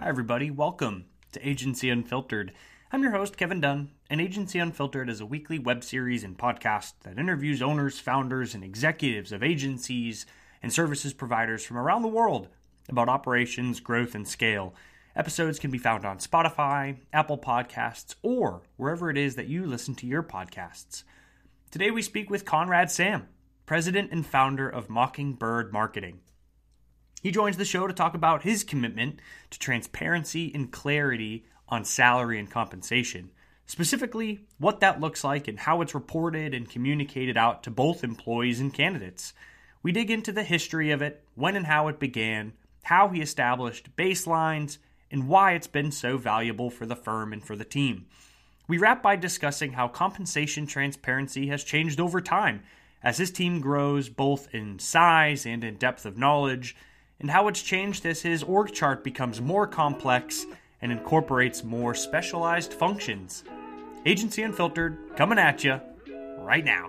Hi, everybody. Welcome to Agency Unfiltered. I'm your host, Kevin Dunn, and Agency Unfiltered is a weekly web series and podcast that interviews owners, founders, and executives of agencies and services providers from around the world about operations, growth, and scale. Episodes can be found on Spotify, Apple Podcasts, or wherever it is that you listen to your podcasts. Today we speak with Conrad Sam, president and founder of Mockingbird Marketing. He joins the show to talk about his commitment to transparency and clarity on salary and compensation, specifically what that looks like and how it's reported and communicated out to both employees and candidates. We dig into the history of it, when and how it began, how he established baselines, and why it's been so valuable for the firm and for the team. We wrap by discussing how compensation transparency has changed over time as his team grows both in size and in depth of knowledge and how it's changed as his org chart becomes more complex and incorporates more specialized functions. Agency Unfiltered coming at you right now.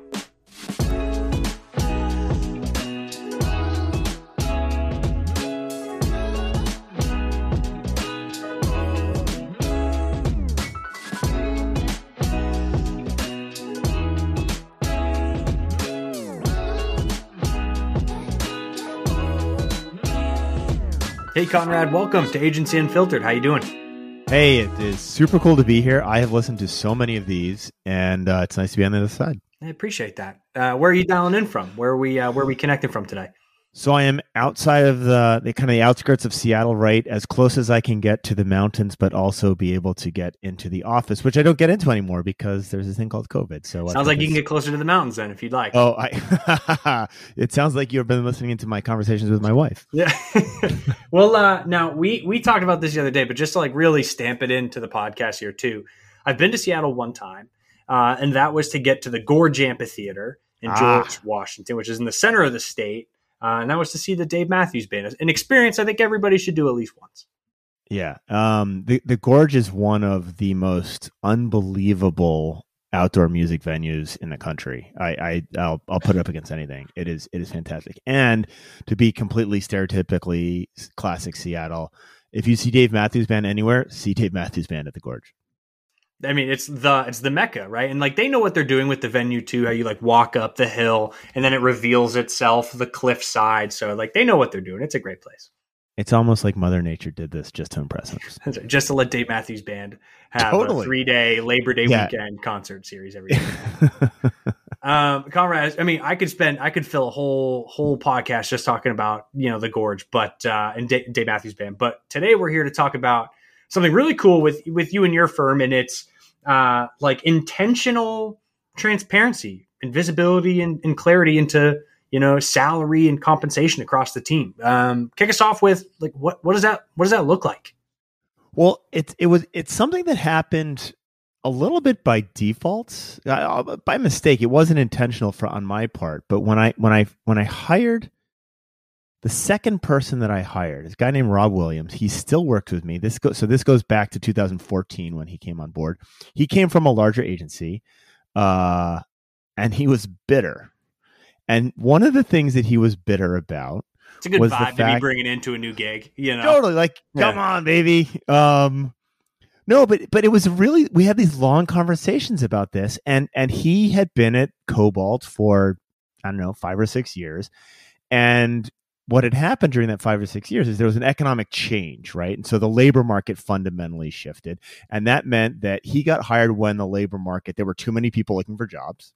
Hey Conrad, welcome to Agency Unfiltered. How you doing? Hey, it is super cool to be here. I have listened to so many of these, and uh, it's nice to be on the other side. I appreciate that. Uh, where are you dialing in from? Where are we? Uh, where are we connecting from today? So I am outside of the, the kind of the outskirts of Seattle, right, as close as I can get to the mountains, but also be able to get into the office, which I don't get into anymore because there's this thing called COVID. So sounds like you can get closer to the mountains then, if you'd like. Oh, I. it sounds like you've been listening into my conversations with my wife. Yeah. well, uh, now we we talked about this the other day, but just to like really stamp it into the podcast here too. I've been to Seattle one time, uh, and that was to get to the Gorge Amphitheater in George, ah. Washington, which is in the center of the state uh, and that was to see the Dave Matthews Band, an experience I think everybody should do at least once. Yeah, um, the the Gorge is one of the most unbelievable outdoor music venues in the country. I, I I'll, I'll put it up against anything. It is it is fantastic. And to be completely stereotypically classic Seattle, if you see Dave Matthews Band anywhere, see Dave Matthews Band at the Gorge. I mean, it's the it's the mecca, right? And like they know what they're doing with the venue too. How you like walk up the hill and then it reveals itself the cliff side. So like they know what they're doing. It's a great place. It's almost like Mother Nature did this just to impress us. just to let Dave Matthews Band have totally. a three day Labor Day yeah. weekend concert series every year. um, Conrad, I mean, I could spend, I could fill a whole whole podcast just talking about you know the Gorge, but uh, and Dave, Dave Matthews Band. But today we're here to talk about something really cool with with you and your firm, and it's uh, like intentional transparency and visibility and, and, clarity into you know salary and compensation across the team. Um, kick us off with like what what does that what does that look like? Well, it it was it's something that happened a little bit by default, uh, by mistake. It wasn't intentional for on my part, but when I when I when I hired the second person that I hired is a guy named Rob Williams. He still works with me. This go, so this goes back to 2014 when he came on board. He came from a larger agency, uh, and he was bitter. And one of the things that he was bitter about it's a good vibe fact, to be bringing into a new gig. You know, totally like, come yeah. on, baby. Um, no, but but it was really we had these long conversations about this, and and he had been at Cobalt for I don't know five or six years, and what had happened during that five or six years is there was an economic change, right? And so the labor market fundamentally shifted. And that meant that he got hired when the labor market, there were too many people looking for jobs.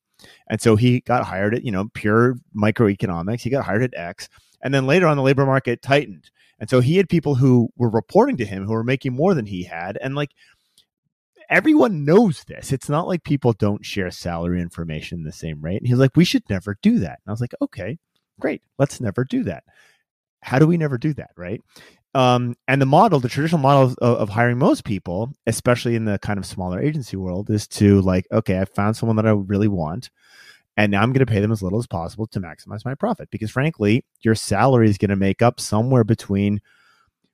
And so he got hired at, you know, pure microeconomics. He got hired at X. And then later on, the labor market tightened. And so he had people who were reporting to him who were making more than he had. And like, everyone knows this. It's not like people don't share salary information the same rate. And he's like, we should never do that. And I was like, okay, Great. Let's never do that. How do we never do that? Right. Um, and the model, the traditional model of, of, hiring most people, especially in the kind of smaller agency world, is to like, okay, I found someone that I really want, and now I'm going to pay them as little as possible to maximize my profit. Because frankly, your salary is going to make up somewhere between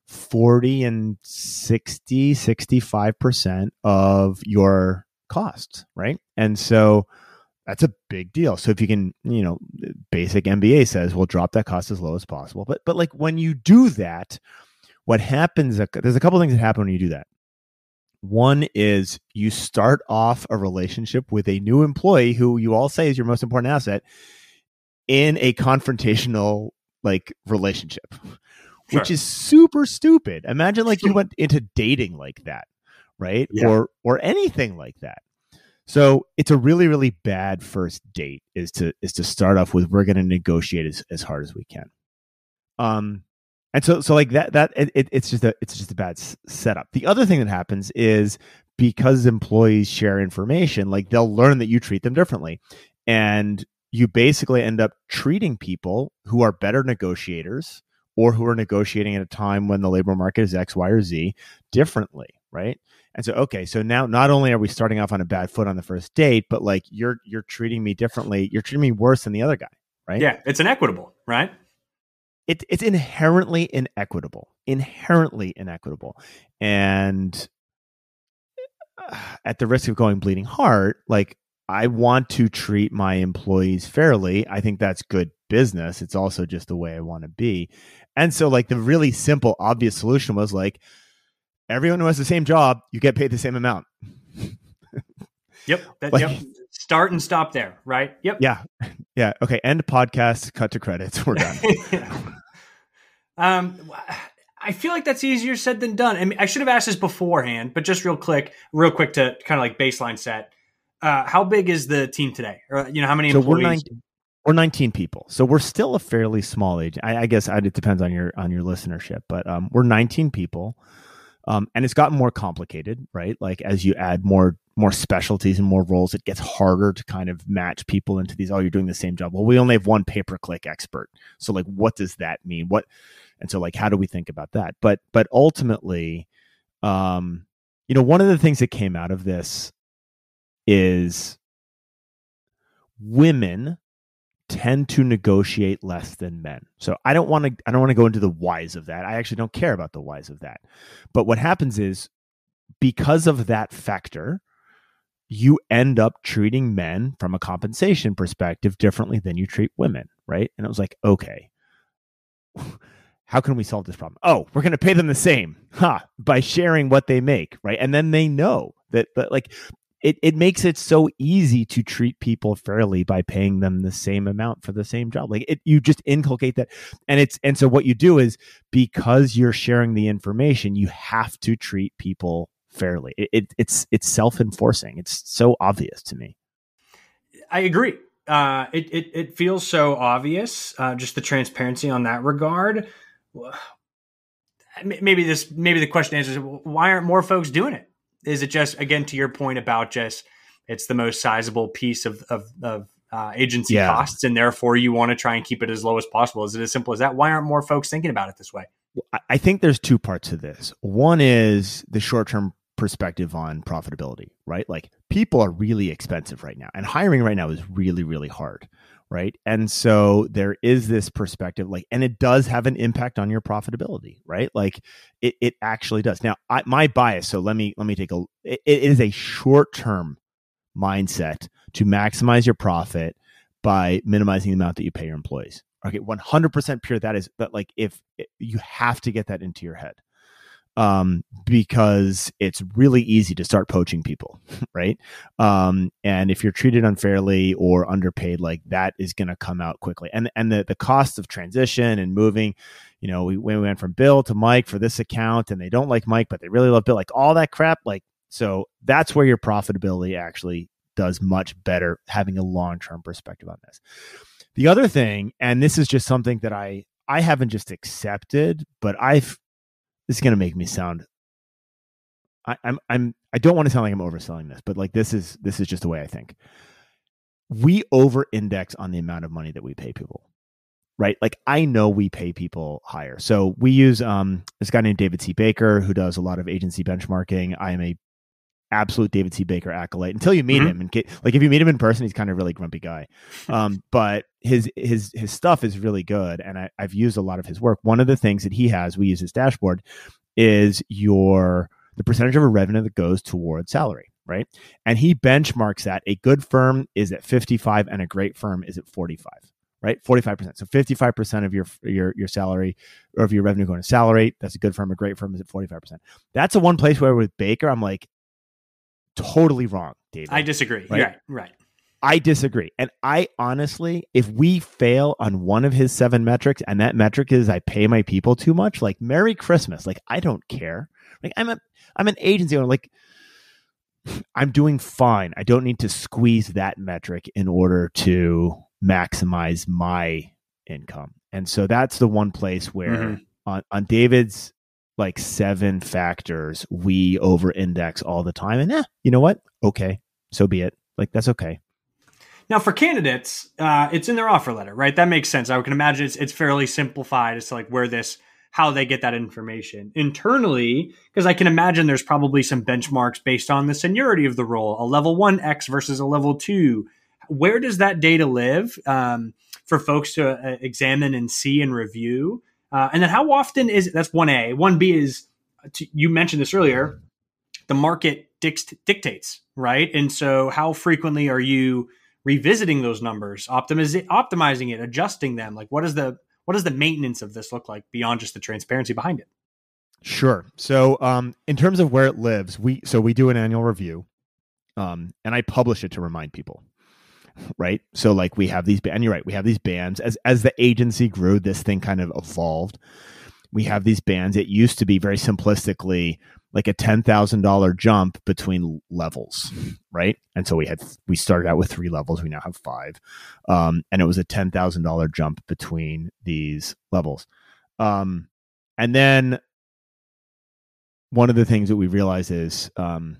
40 and 60, 65% of your costs, right? And so that's a big deal. So if you can, you know, basic MBA says, well, drop that cost as low as possible. But but like when you do that, what happens, there's a couple things that happen when you do that. One is you start off a relationship with a new employee who you all say is your most important asset in a confrontational like relationship, sure. which is super stupid. Imagine like you went into dating like that, right? Yeah. Or or anything like that. So it's a really, really bad first date is to is to start off with we're gonna negotiate as, as hard as we can. Um and so so like that that it, it's just a it's just a bad s- setup. The other thing that happens is because employees share information like they'll learn that you treat them differently. And you basically end up treating people who are better negotiators or who are negotiating at a time when the labor market is x y or z differently right and so okay so now not only are we starting off on a bad foot on the first date but like you're you're treating me differently you're treating me worse than the other guy right yeah it's inequitable right it, it's inherently inequitable, inherently inequitable. And uh, at the risk of going bleeding heart, like I want to treat my employees fairly. I think that's good business. It's also just the way I want to be. And so, like, the really simple, obvious solution was like, everyone who has the same job, you get paid the same amount. yep. That, like, yep. Start and stop there, right? Yep. Yeah. Yeah. Okay. End podcast, cut to credits. We're done. Um, I feel like that's easier said than done. I mean, I should have asked this beforehand, but just real quick, real quick to kind of like baseline set. Uh, how big is the team today? Or you know, how many so employees? We're 19, we're 19 people, so we're still a fairly small age. I, I guess it depends on your on your listenership, but um, we're 19 people, um, and it's gotten more complicated, right? Like as you add more more specialties and more roles, it gets harder to kind of match people into these. Oh, you're doing the same job. Well, we only have one pay per click expert, so like, what does that mean? What and so like how do we think about that but but ultimately um you know one of the things that came out of this is women tend to negotiate less than men. So I don't want to I don't want to go into the whys of that. I actually don't care about the whys of that. But what happens is because of that factor, you end up treating men from a compensation perspective differently than you treat women, right? And it was like, okay how can we solve this problem? Oh, we're going to pay them the same, huh? By sharing what they make, right? And then they know that, that like it, it makes it so easy to treat people fairly by paying them the same amount for the same job. Like it, you just inculcate that, and it's and so what you do is because you're sharing the information, you have to treat people fairly. It, it it's it's self enforcing. It's so obvious to me. I agree. Uh, it, it it feels so obvious. Uh, just the transparency on that regard maybe this maybe the question is why aren't more folks doing it is it just again to your point about just it's the most sizable piece of of, of uh, agency yeah. costs and therefore you want to try and keep it as low as possible. Is it as simple as that? Why aren't more folks thinking about it this way? I think there's two parts to this. One is the short-term perspective on profitability right? Like people are really expensive right now and hiring right now is really really hard right? And so there is this perspective like and it does have an impact on your profitability right? Like it, it actually does. Now I, my bias so let me let me take a it, it is a short term mindset to maximize your profit by minimizing the amount that you pay your employees. Okay 100% pure that is that like if you have to get that into your head um, because it's really easy to start poaching people, right? Um, and if you're treated unfairly or underpaid, like that is going to come out quickly. And and the the cost of transition and moving, you know, we, we went from Bill to Mike for this account, and they don't like Mike, but they really love Bill, like all that crap. Like so, that's where your profitability actually does much better having a long term perspective on this. The other thing, and this is just something that I I haven't just accepted, but I've this is going to make me sound I, I'm I'm I don't want to sound like I'm overselling this, but like this is this is just the way I think. We over index on the amount of money that we pay people. Right? Like I know we pay people higher. So we use um this guy named David C. Baker who does a lot of agency benchmarking. I am a absolute David C. Baker acolyte until you meet mm-hmm. him. And get, like if you meet him in person, he's kind of a really grumpy guy. Um, but his his his stuff is really good, and I, I've used a lot of his work. One of the things that he has, we use his dashboard, is your the percentage of a revenue that goes towards salary. Right. And he benchmarks that a good firm is at 55 and a great firm is at 45 right? 45%. So 55% of your your your salary or of your revenue going to salary. That's a good firm, a great firm is at 45%. That's the one place where with Baker, I'm like totally wrong, David. I disagree. Right, right. right. I disagree. And I honestly, if we fail on one of his seven metrics and that metric is I pay my people too much, like Merry Christmas. Like I don't care. Like I'm a I'm an agency owner. Like I'm doing fine. I don't need to squeeze that metric in order to maximize my income. And so that's the one place where mm-hmm. on, on David's like seven factors, we over index all the time. And yeah, you know what? Okay. So be it. Like that's okay. Now, for candidates, uh, it's in their offer letter, right? That makes sense. I can imagine it's, it's fairly simplified as to like where this, how they get that information internally, because I can imagine there's probably some benchmarks based on the seniority of the role, a level one X versus a level two. Where does that data live um, for folks to uh, examine and see and review? Uh, and then how often is that's one A, one B is you mentioned this earlier. The market dictates, right? And so, how frequently are you revisiting those numbers, optimiz- optimizing it, adjusting them? Like what is the what does the maintenance of this look like beyond just the transparency behind it? Sure. So, um, in terms of where it lives, we so we do an annual review, um, and I publish it to remind people. Right. So, like, we have these, and you're right, we have these bands. As as the agency grew, this thing kind of evolved. We have these bands. It used to be very simplistically like a $10,000 jump between levels, right? And so we had, we started out with three levels. We now have five. Um, and it was a $10,000 jump between these levels. Um, and then one of the things that we realize is, um,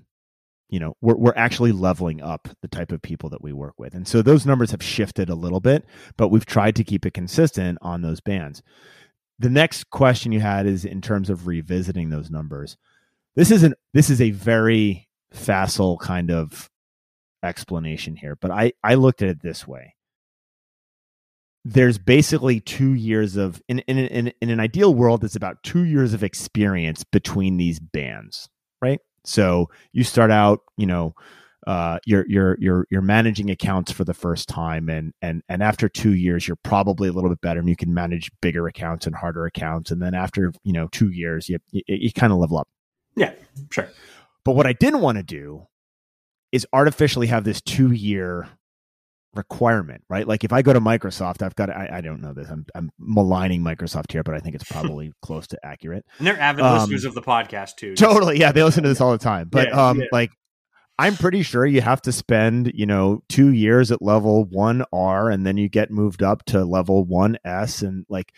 you know, we're, we're actually leveling up the type of people that we work with. And so those numbers have shifted a little bit, but we've tried to keep it consistent on those bands. The next question you had is in terms of revisiting those numbers this isn't this is a very facile kind of explanation here, but I I looked at it this way. There's basically two years of in in in, in an ideal world, it's about two years of experience between these bands, right? So you start out, you know, uh, you're you're you're you're managing accounts for the first time, and and and after two years, you're probably a little bit better, and you can manage bigger accounts and harder accounts, and then after you know two years, you you, you kind of level up. Yeah, sure. But what I didn't want to do is artificially have this two year requirement, right? Like if I go to Microsoft, I've got I, I don't know this. I'm I'm maligning Microsoft here, but I think it's probably close to accurate. And they're avid um, listeners of the podcast too. Totally, yeah, they listen to this all the time. But yeah, um, yeah. like I'm pretty sure you have to spend, you know, two years at level one R, and then you get moved up to level one S, and like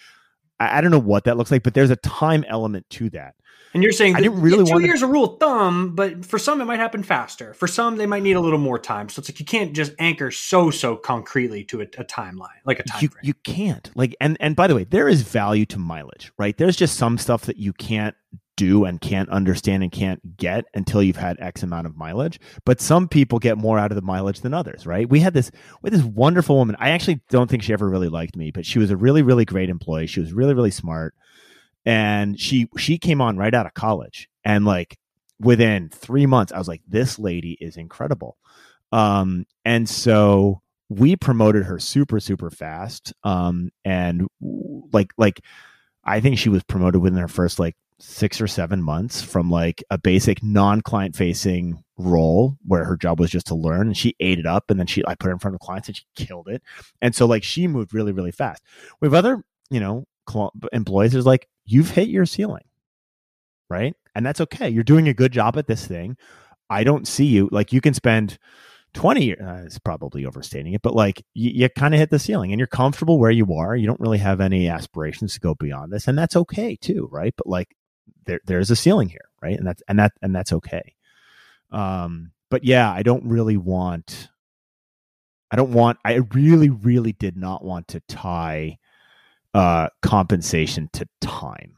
I, I don't know what that looks like, but there's a time element to that. And you're saying I didn't really two years to... a rule of thumb, but for some it might happen faster. For some they might need a little more time. So it's like you can't just anchor so so concretely to a, a timeline, like a time you. You can't. Like and and by the way, there is value to mileage, right? There's just some stuff that you can't do and can't understand and can't get until you've had X amount of mileage. But some people get more out of the mileage than others, right? We had this with this wonderful woman. I actually don't think she ever really liked me, but she was a really, really great employee. She was really, really smart and she she came on right out of college and like within three months i was like this lady is incredible um and so we promoted her super super fast um and like like i think she was promoted within her first like six or seven months from like a basic non-client facing role where her job was just to learn and she ate it up and then she i put her in front of clients and she killed it and so like she moved really really fast we have other you know cl- employees there's like you've hit your ceiling, right? And that's okay. You're doing a good job at this thing. I don't see you like you can spend 20 years, uh, it's probably overstating it, but like you, you kind of hit the ceiling and you're comfortable where you are. You don't really have any aspirations to go beyond this. And that's okay too, right? But like there, there's a ceiling here, right? And that's, and that, and that's okay. Um, but yeah, I don't really want, I don't want, I really, really did not want to tie uh, compensation to time,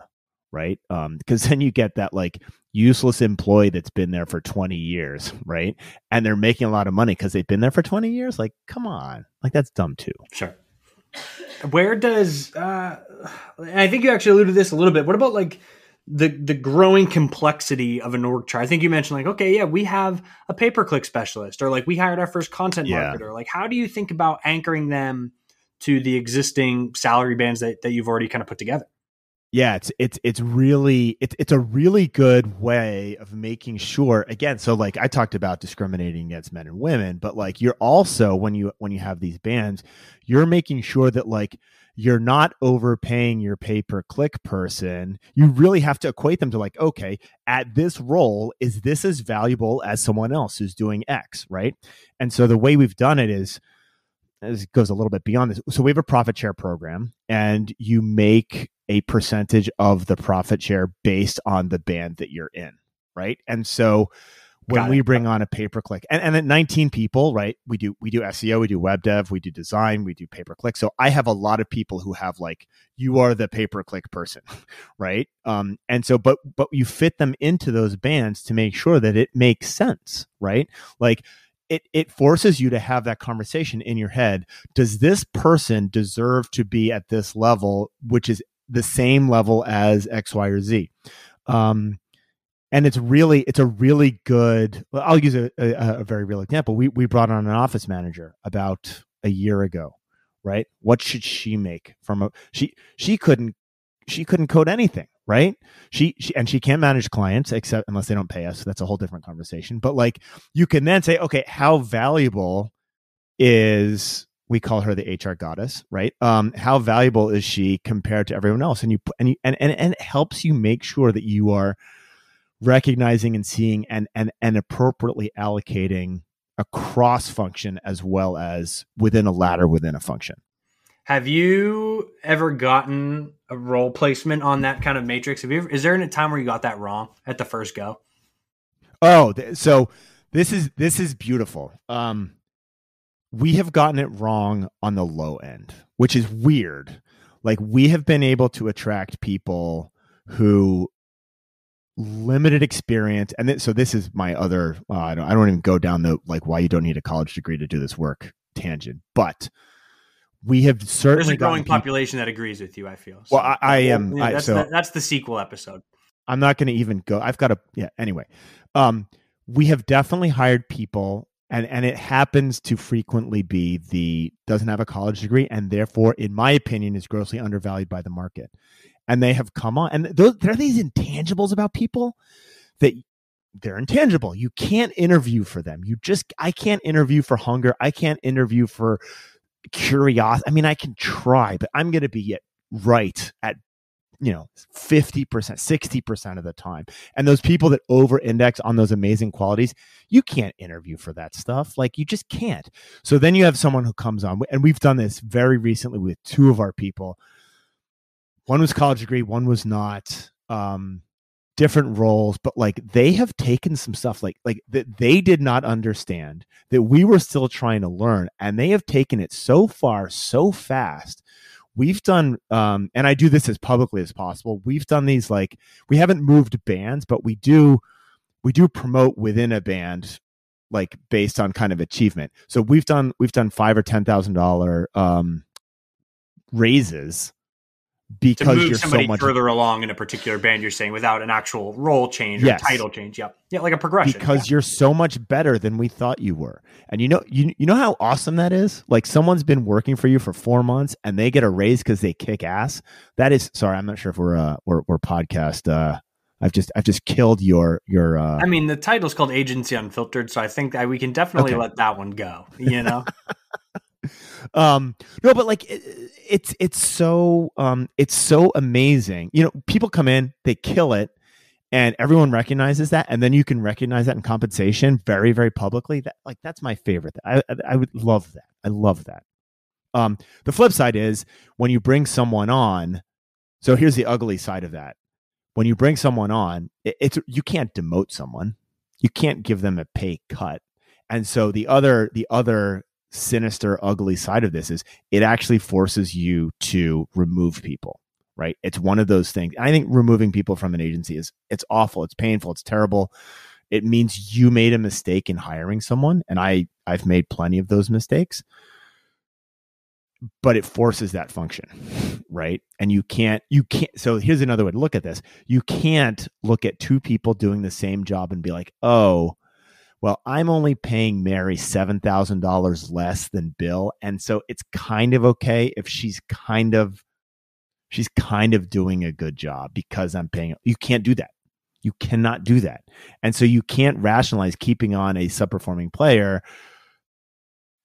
right? Because um, then you get that like useless employee that's been there for 20 years, right? And they're making a lot of money because they've been there for 20 years. Like, come on. Like, that's dumb too. Sure. Where does, uh, I think you actually alluded to this a little bit. What about like, the the growing complexity of an org chart. I think you mentioned like, okay, yeah, we have a pay per click specialist, or like we hired our first content yeah. marketer. Like, how do you think about anchoring them to the existing salary bands that, that you've already kind of put together. Yeah, it's it's it's really it's it's a really good way of making sure again, so like I talked about discriminating against men and women, but like you're also when you when you have these bands, you're making sure that like you're not overpaying your pay per click person. You really have to equate them to like, okay, at this role, is this as valuable as someone else who's doing X, right? And so the way we've done it is this goes a little bit beyond this. So we have a profit share program, and you make a percentage of the profit share based on the band that you're in, right? And so when Got we it. bring on a pay per click, and, and at 19 people, right? We do we do SEO, we do web dev, we do design, we do pay per click. So I have a lot of people who have like you are the pay per click person, right? Um, and so but but you fit them into those bands to make sure that it makes sense, right? Like it it forces you to have that conversation in your head does this person deserve to be at this level which is the same level as x y or z um, and it's really it's a really good i'll use a, a, a, very real example we we brought on an office manager about a year ago right what should she make from a she she couldn't she couldn't code anything right? She, she and she can't manage clients except unless they don't pay us. That's a whole different conversation. But like you can then say, okay, how valuable is we call her the HR goddess, right? Um, how valuable is she compared to everyone else? And you and you and, and and it helps you make sure that you are recognizing and seeing and and and appropriately allocating a cross function as well as within a ladder within a function. Have you ever gotten a role placement on that kind of matrix? Have you ever, is there a time where you got that wrong at the first go? Oh, so this is this is beautiful. Um, we have gotten it wrong on the low end, which is weird. Like we have been able to attract people who limited experience and th- so this is my other uh, I, don't, I don't even go down the like why you don't need a college degree to do this work tangent but we have certainly there's a growing population that agrees with you. I feel. So. Well, I, I am. Yeah, that's, so the, that's the sequel episode. I'm not going to even go. I've got to. Yeah. Anyway, um, we have definitely hired people, and and it happens to frequently be the doesn't have a college degree, and therefore, in my opinion, is grossly undervalued by the market. And they have come on, and those, there are these intangibles about people that they're intangible. You can't interview for them. You just I can't interview for hunger. I can't interview for curiosity. I mean, I can try, but I'm going to be right at you know 50% 60% of the time and those people that over index on those amazing qualities you can't interview for that stuff like you just can't so then you have someone who comes on and we've done this very recently with two of our people one was college degree one was not um different roles but like they have taken some stuff like like that they did not understand that we were still trying to learn and they have taken it so far so fast. We've done um and i do this as publicly as possible we've done these like we haven't moved bands but we do we do promote within a band like based on kind of achievement. So we've done we've done five or ten thousand dollar um raises because to move you're somebody so much further along in a particular band you're saying without an actual role change or yes. title change yep yeah like a progression because yeah. you're so much better than we thought you were and you know you, you know how awesome that is like someone's been working for you for four months and they get a raise because they kick ass that is sorry i'm not sure if we're uh we're, we're podcast uh I've just I've just killed your your. Uh... I mean, the title's called Agency Unfiltered, so I think that we can definitely okay. let that one go. You know. um no but like it, it's it's so um it's so amazing. You know people come in they kill it and everyone recognizes that and then you can recognize that in compensation very very publicly. That like that's my favorite i i, would love that. I love that. Um the flip side is when you bring someone on so here's the ugly side of that. When you bring someone on it, it's you can't demote someone. You can't give them a pay cut. And so the other the other sinister, ugly side of this is it actually forces you to remove people, right? It's one of those things. I think removing people from an agency is it's awful, it's painful, it's terrible. It means you made a mistake in hiring someone, and I I've made plenty of those mistakes. But it forces that function, right? And you can't you can't. So here's another way to look at this: you can't look at two people doing the same job and be like, oh well, I'm only paying Mary $7,000 less than Bill. And so it's kind of okay if she's kind of, she's kind of doing a good job because I'm paying. You can't do that. You cannot do that. And so you can't rationalize keeping on a subperforming player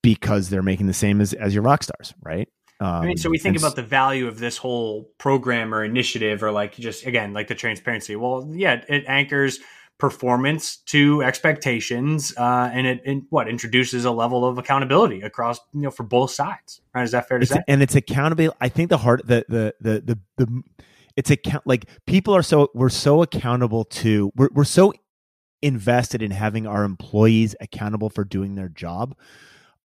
because they're making the same as, as your rock stars, right? Um, I mean, so we think about the value of this whole program or initiative, or like just again, like the transparency. Well, yeah, it anchors performance to expectations, uh, and it, it, what introduces a level of accountability across you know for both sides. Right? Is that fair to it's, say? And it's accountability. I think the hard the the the the, the it's account like people are so we're so accountable to we're we're so invested in having our employees accountable for doing their job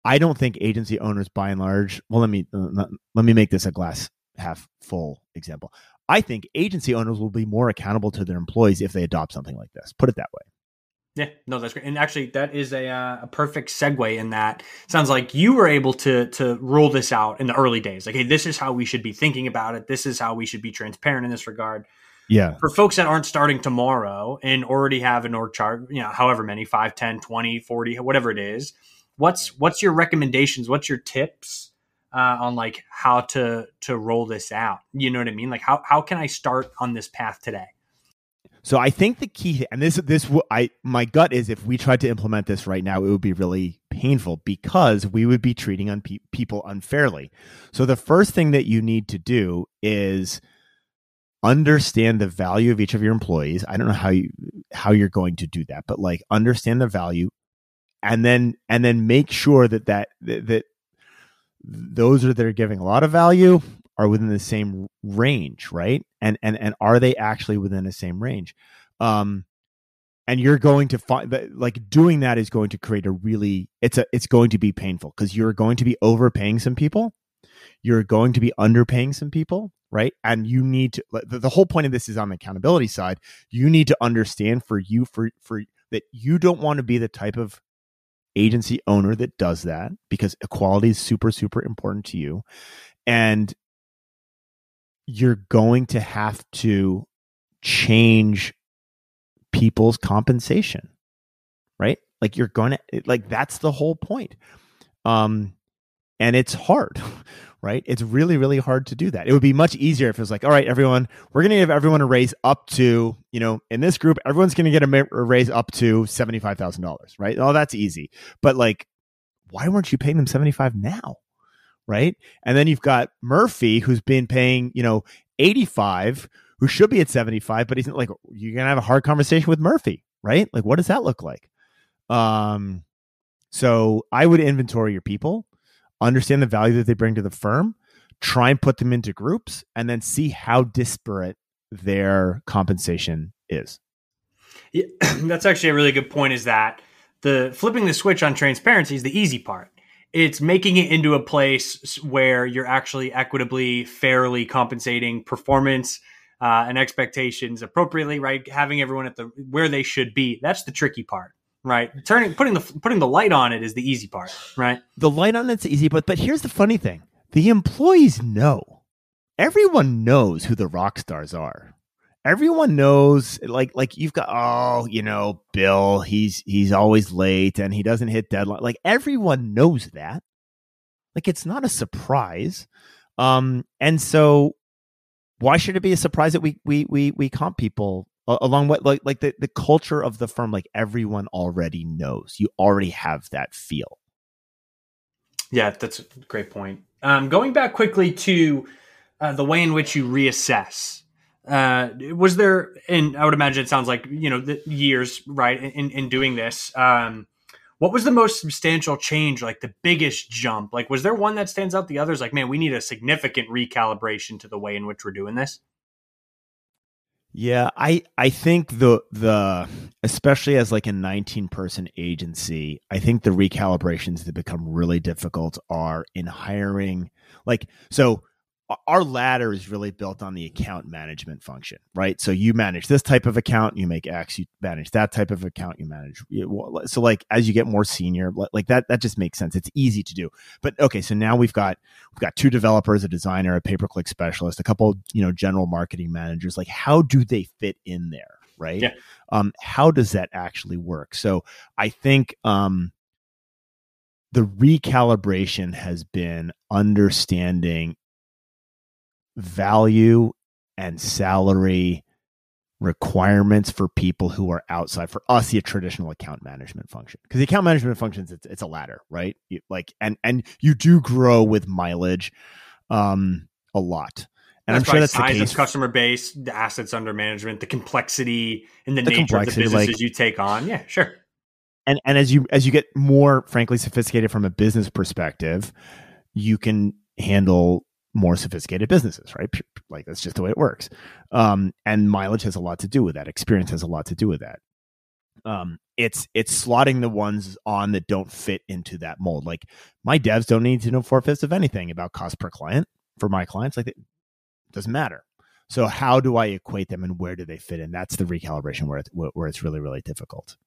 I don't think agency owners, by and large, well, let me uh, let me make this a glass half full example. I think agency owners will be more accountable to their employees if they adopt something like this. Put it that way. Yeah, no, that's great. And actually, that is a, uh, a perfect segue in that. Sounds like you were able to to roll this out in the early days. Like, hey, this is how we should be thinking about it. This is how we should be transparent in this regard. Yeah. For folks that aren't starting tomorrow and already have an org chart, you know, however many, 5, 10, 20, 40, whatever it is, what's what's your recommendations? What's your tips uh, on like how to to roll this out? You know what I mean? Like how how can I start on this path today? So I think the key, and this this I my gut is if we tried to implement this right now, it would be really painful because we would be treating un- people unfairly. So the first thing that you need to do is understand the value of each of your employees. I don't know how you how you're going to do that, but like understand the value, and then and then make sure that that that, those are that are giving a lot of value are within the same range, right? And and and are they actually within the same range? Um, and you're going to find that like doing that is going to create a really it's a it's going to be painful because you're going to be overpaying some people, you're going to be underpaying some people, right? And you need to the, the whole point of this is on the accountability side. You need to understand for you for for that you don't want to be the type of agency owner that does that because equality is super, super important to you. And you're going to have to change people's compensation, right? Like you're going to, like, that's the whole point. Um, and it's hard, right? It's really, really hard to do that. It would be much easier if it was like, all right, everyone, we're going to give everyone a raise up to, you know, in this group, everyone's going to get a, a raise up to $75,000, right? Oh, that's easy. But like, why weren't you paying them 75 now? Right. And then you've got Murphy, who's been paying, you know, 85, who should be at 75, but he's like, you're going to have a hard conversation with Murphy, right? Like, what does that look like? Um, so I would inventory your people understand the value that they bring to the firm, try and put them into groups, and then see how disparate their compensation is. Yeah, that's actually a really good point. Is that the flipping the switch on transparency is the easy part. It's making it into a place where you're actually equitably, fairly compensating performance uh, and expectations appropriately, right? Having everyone at the where they should be. That's the tricky part right? Turning putting the putting the light on it is the easy part, right? The light on it's easy, but but here's the funny thing: the employees know. Everyone knows who the rock stars are. Everyone knows, like like you've got oh you know Bill he's he's always late and he doesn't hit deadline. Like everyone knows that. Like it's not a surprise. Um, and so why should it be a surprise that we we we we comp people along what like like the, the culture of the firm like everyone already knows. You already have that feel. Yeah that's a great point. Um, going back quickly to uh, the way in which you reassess uh, was there and i would imagine it sounds like you know the years right in, in doing this um, what was the most substantial change like the biggest jump? Like was there one that stands out the others like man we need a significant recalibration to the way in which we're doing this yeah, I I think the the especially as like a 19 person agency, I think the recalibrations that become really difficult are in hiring like so our ladder is really built on the account management function, right? So you manage this type of account, you make X. You manage that type of account, you manage. So like as you get more senior, like that, that just makes sense. It's easy to do. But okay, so now we've got we've got two developers, a designer, a pay per click specialist, a couple, you know, general marketing managers. Like how do they fit in there? right? Yeah. Um, how does that actually work? So I think um, the recalibration has been understanding value and salary requirements for people who are outside for us the traditional account management function because the account management functions it's, it's a ladder right you, like and and you do grow with mileage um a lot and That's i'm sure that's the case of customer base, the assets under management, the complexity and the, The nature of the businesses like- you take on. Yeah, sure. and and as you as you get more frankly sophisticated from a business perspective you can handle more sophisticated businesses right? Like that's just the way it works. Um and mileage has a lot to do with that. Experience has a lot to do with that. Um it's it's slotting the ones on that don't fit into that mold. Like my devs don't need to know four fifths of anything about cost per client for my clients. Like it doesn't matter. So how do i equate them and where do they fit in? That's the recalibration where where it's really really difficult.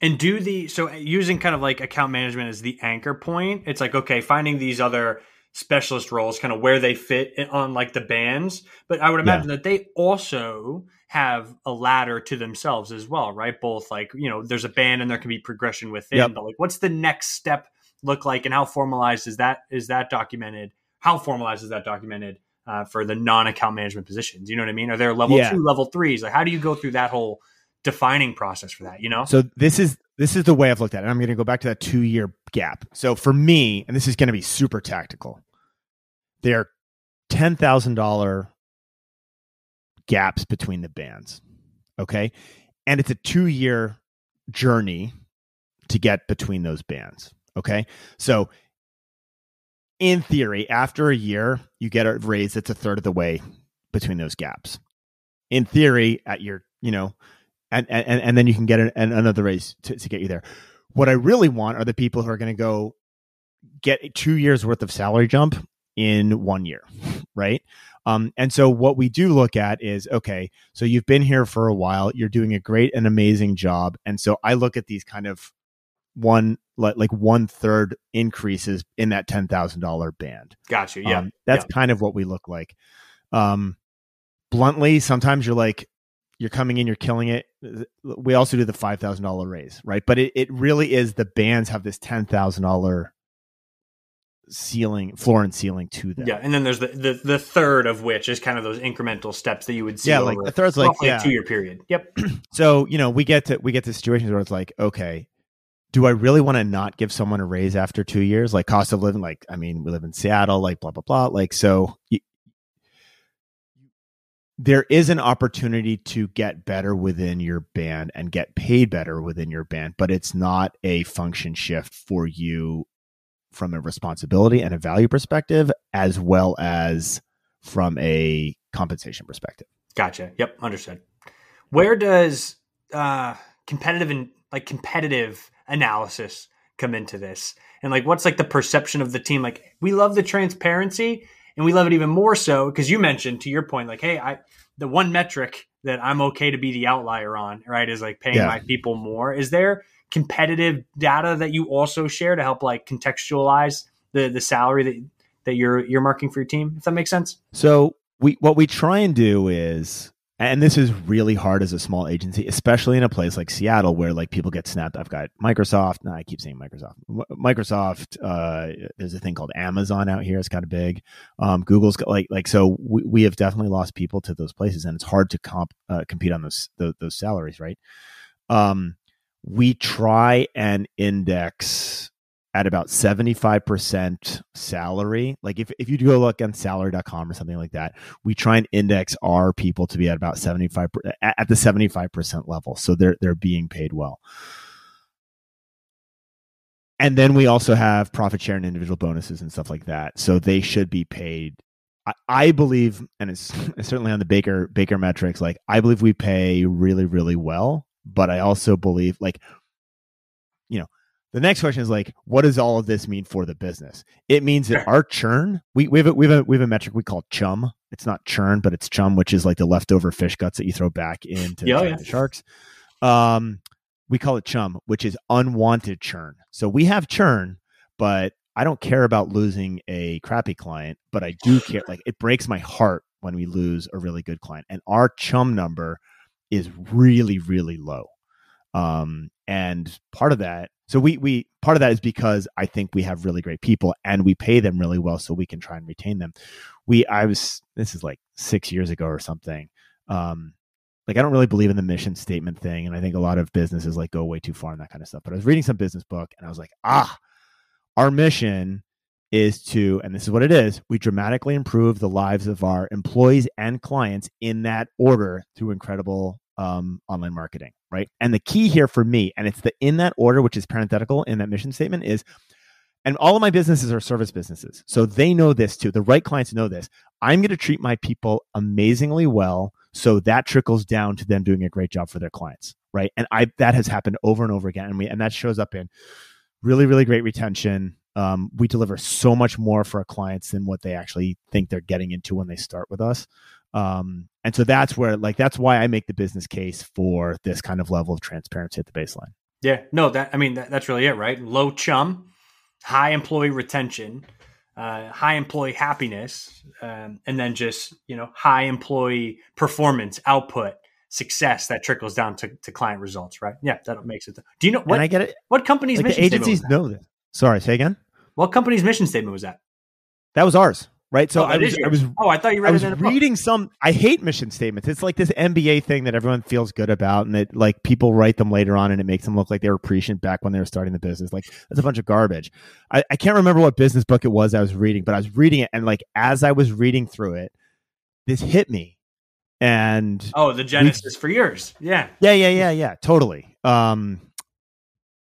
And do the so using kind of like account management as the anchor point. It's like okay, finding these other specialist roles, kind of where they fit on like the bands. But I would imagine that they also have a ladder to themselves as well, right? Both like you know, there's a band and there can be progression within. Yep. But like, what's the next step look like, and how formalized is that? Is that documented? How formalized is that documented? Uh, for the non-account management positions, you know what I mean? Are there level Yeah. two, level threes? Like, how do you go through that whole defining process for that? You know? So this is this is the way I've looked at it. I'm going to go back to that two year gap. So for me, and this is going to be super tactical, thousand dollar gaps between the bands. Okay, and it's a two year journey to get between those bands. Okay, so in theory, after a year, you get a raise that's a third of the way between those gaps. In theory, at your you know and and and then you can get an, another raise to, to get you there. What I really want are the people who are going to go get two years worth of salary jump in one year, right? Um, and so what we do look at is okay, so you've been here for a while, you're doing a great and amazing job, and so I look at these kind of one like like one third increases in that ten thousand dollar band. Gotcha. Yeah. Um, that's kind of what we look like. Um, bluntly, sometimes you're like, you're coming in, you're killing it. We also do the five thousand dollar raise, right? But it, it really is the bands have this ten thousand dollar ceiling, floor and ceiling to them. Yeah, and then there's the, the the third of which is kind of those incremental steps that you would see. Yeah, like the third's like yeah. a two year period. Yep. So you know, we get to we get to situations where it's like, okay, do I really want to not give someone a raise after two years? Like cost of living, like I mean, we live in Seattle, like blah blah blah. Like so, there is an opportunity to get better within your band and get paid better within your band, but it's not a function shift for you from a responsibility and a value perspective, as well as from a compensation perspective. Gotcha. Yep. Understood. Where does uh, competitive and like competitive analysis come into this? And like, what's like the perception of the team? Like, we love the transparency, and we love it even more so because you mentioned to your point, like, hey, I the one metric that I'm okay to be the outlier on, right, is like paying Yeah. my people more. Is there competitive data that you also share to help like contextualize the the salary that that you're you're marking for your team? If that makes sense. So we what we try and do is and this is really hard as a small agency, especially in a place like Seattle where like people get snapped. I've got Microsoft. No, I keep saying Microsoft. Microsoft. Uh, there's a thing called Amazon out here. It's kind of big. Um, Google's got like like so. We, we have definitely lost people to those places, and it's hard to comp uh, compete on those, those those salaries, right? Um, we try and index at about 75% salary. Like if, if you go look on salary.com or something like that, we try and index our people to be at about 75 per- at at the 75% level. So they're they're being paid well. And then we also have profit share and individual bonuses and stuff like that. So they should be paid I, believe, and it's, it's certainly on the Baker Baker metrics. Like I believe we pay really, really well, but I also believe, like, the next question is like, what does all of this mean for the business? It means that our churn, we we have a, we have a we have a metric we call chum. It's not churn, but it's chum, which is like the leftover fish guts that you throw back into Yeah, yeah. the sharks. Um, we call it chum, which is unwanted churn. So we have churn, but I don't care about losing a crappy client, but I do care. Like it breaks my heart when we lose a really good client. And our chum number is really really low. Um, and part of that, so we we part of that is because I think we have really great people and we pay them really well, so we can try and retain them. We I was this is like six years ago or something. Um, like I don't really believe in the mission statement thing, and I think a lot of businesses like go way too far in that kind of stuff. But I was reading some business book, and I was like, ah, our mission is to, and this is what it is: we dramatically improve the lives of our employees and clients in that order through incredible um, online marketing, right? And the key here for me, and it's the in that order, which is parenthetical in that mission statement, is and all of my businesses are service businesses. So they know this too. The right clients know this. I'm going to treat my people amazingly well. So that trickles down to them doing a great job for their clients. Right. And I, that has happened over and over again. And we, and that shows up in really, really great retention. Um, we deliver so much more for our clients than what they actually think they're getting into when they start with us. Um, and so that's where, like, that's why I make the business case for this kind of level of transparency at the baseline. Yeah. No, that, I mean, that, that's really it, right? Low churn, high employee retention, uh, high employee happiness, um, and then just you know high employee performance, output, success that trickles down to, to client results. Right? Yeah, that makes it. Do you know what? And I get it. What company's like mission agencies know this? Sorry, say again. What company's mission statement was that? That was ours right? So oh, I was, I was, oh, I thought you read I was reading some. I hate mission statements. It's like this MBA thing that everyone feels good about, and that like people write them later on, and it makes them look like they were prescient back when they were starting the business. Like that's a bunch of garbage. I, I can't remember what business book it was I was reading, but I was reading it, and like as I was reading through it, this hit me. And oh, the genesis we, for years, yeah, yeah, yeah, yeah, yeah, totally. Um,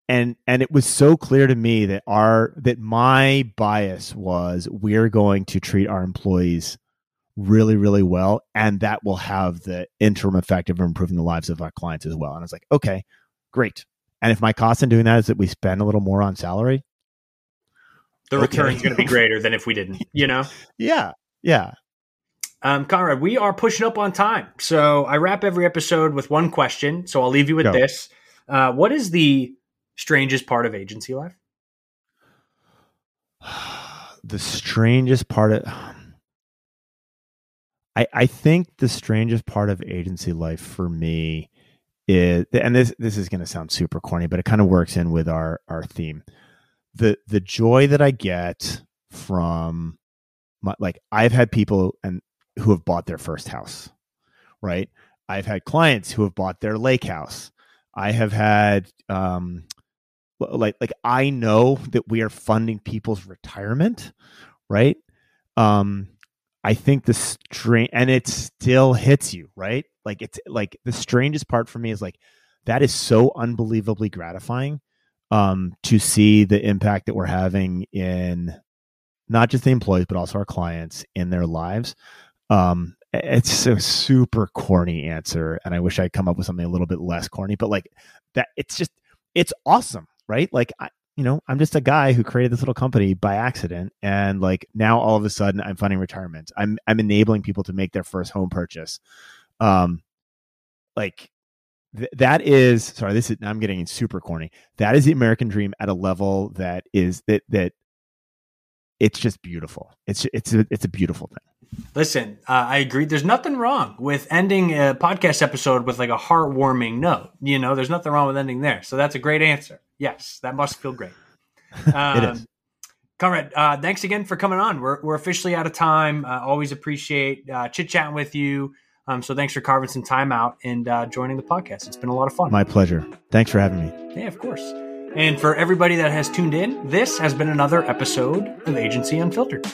and and it was so clear to me that our that my bias was we're going to treat our employees really really well and that will have the interim effect of improving the lives of our clients as well and i was like okay great and if my cost in doing that is that we spend a little more on salary the okay. is going to be greater than if we didn't you know yeah yeah um, Conrad, we are pushing up on time. So I wrap every episode with one question. So I'll leave you with Go. this. Uh, what is the strangest part of agency life? the strangest part of I, I think the strangest part of agency life for me is and this this is going to sound super corny but it kind of works in with our our theme. The the joy that i get from my, like i've had people and who have bought their first house right? I've had clients who have bought their lake house. I have had um like like I know that we are funding people's retirement, right? Um I think the strain and it still hits you, right? Like it's like the strangest part for me is like that is so unbelievably gratifying um to see the impact that we're having in not just the employees but also our clients in their lives. Um it's a super corny answer and I wish I'd come up with something a little bit less corny, but like that it's just it's awesome right? Like, I, you know, I'm just a guy who created this little company by accident, and like now all of a sudden I'm funding retirement. I'm I'm enabling people to make their first home purchase. Um, like th- that is sorry. This is I'm getting super corny. That is the American dream at a level that is that that it's just beautiful. It's it's a, it's a beautiful thing. Listen, uh, I agree. There's nothing wrong with ending a podcast episode with like a heartwarming note. You know, there's nothing wrong with ending there. So that's a great answer. Yes, that must feel great. Um, it is. Conrad, uh, thanks again for coming on. We're, we're officially out of time. Uh, always appreciate uh, chit chatting with you. Um, so thanks for carving some time out and uh, joining the podcast. It's been a lot of fun. My pleasure. Thanks for having me. Yeah, of course. And for everybody that has tuned in, this has been another episode of Agency Unfiltered.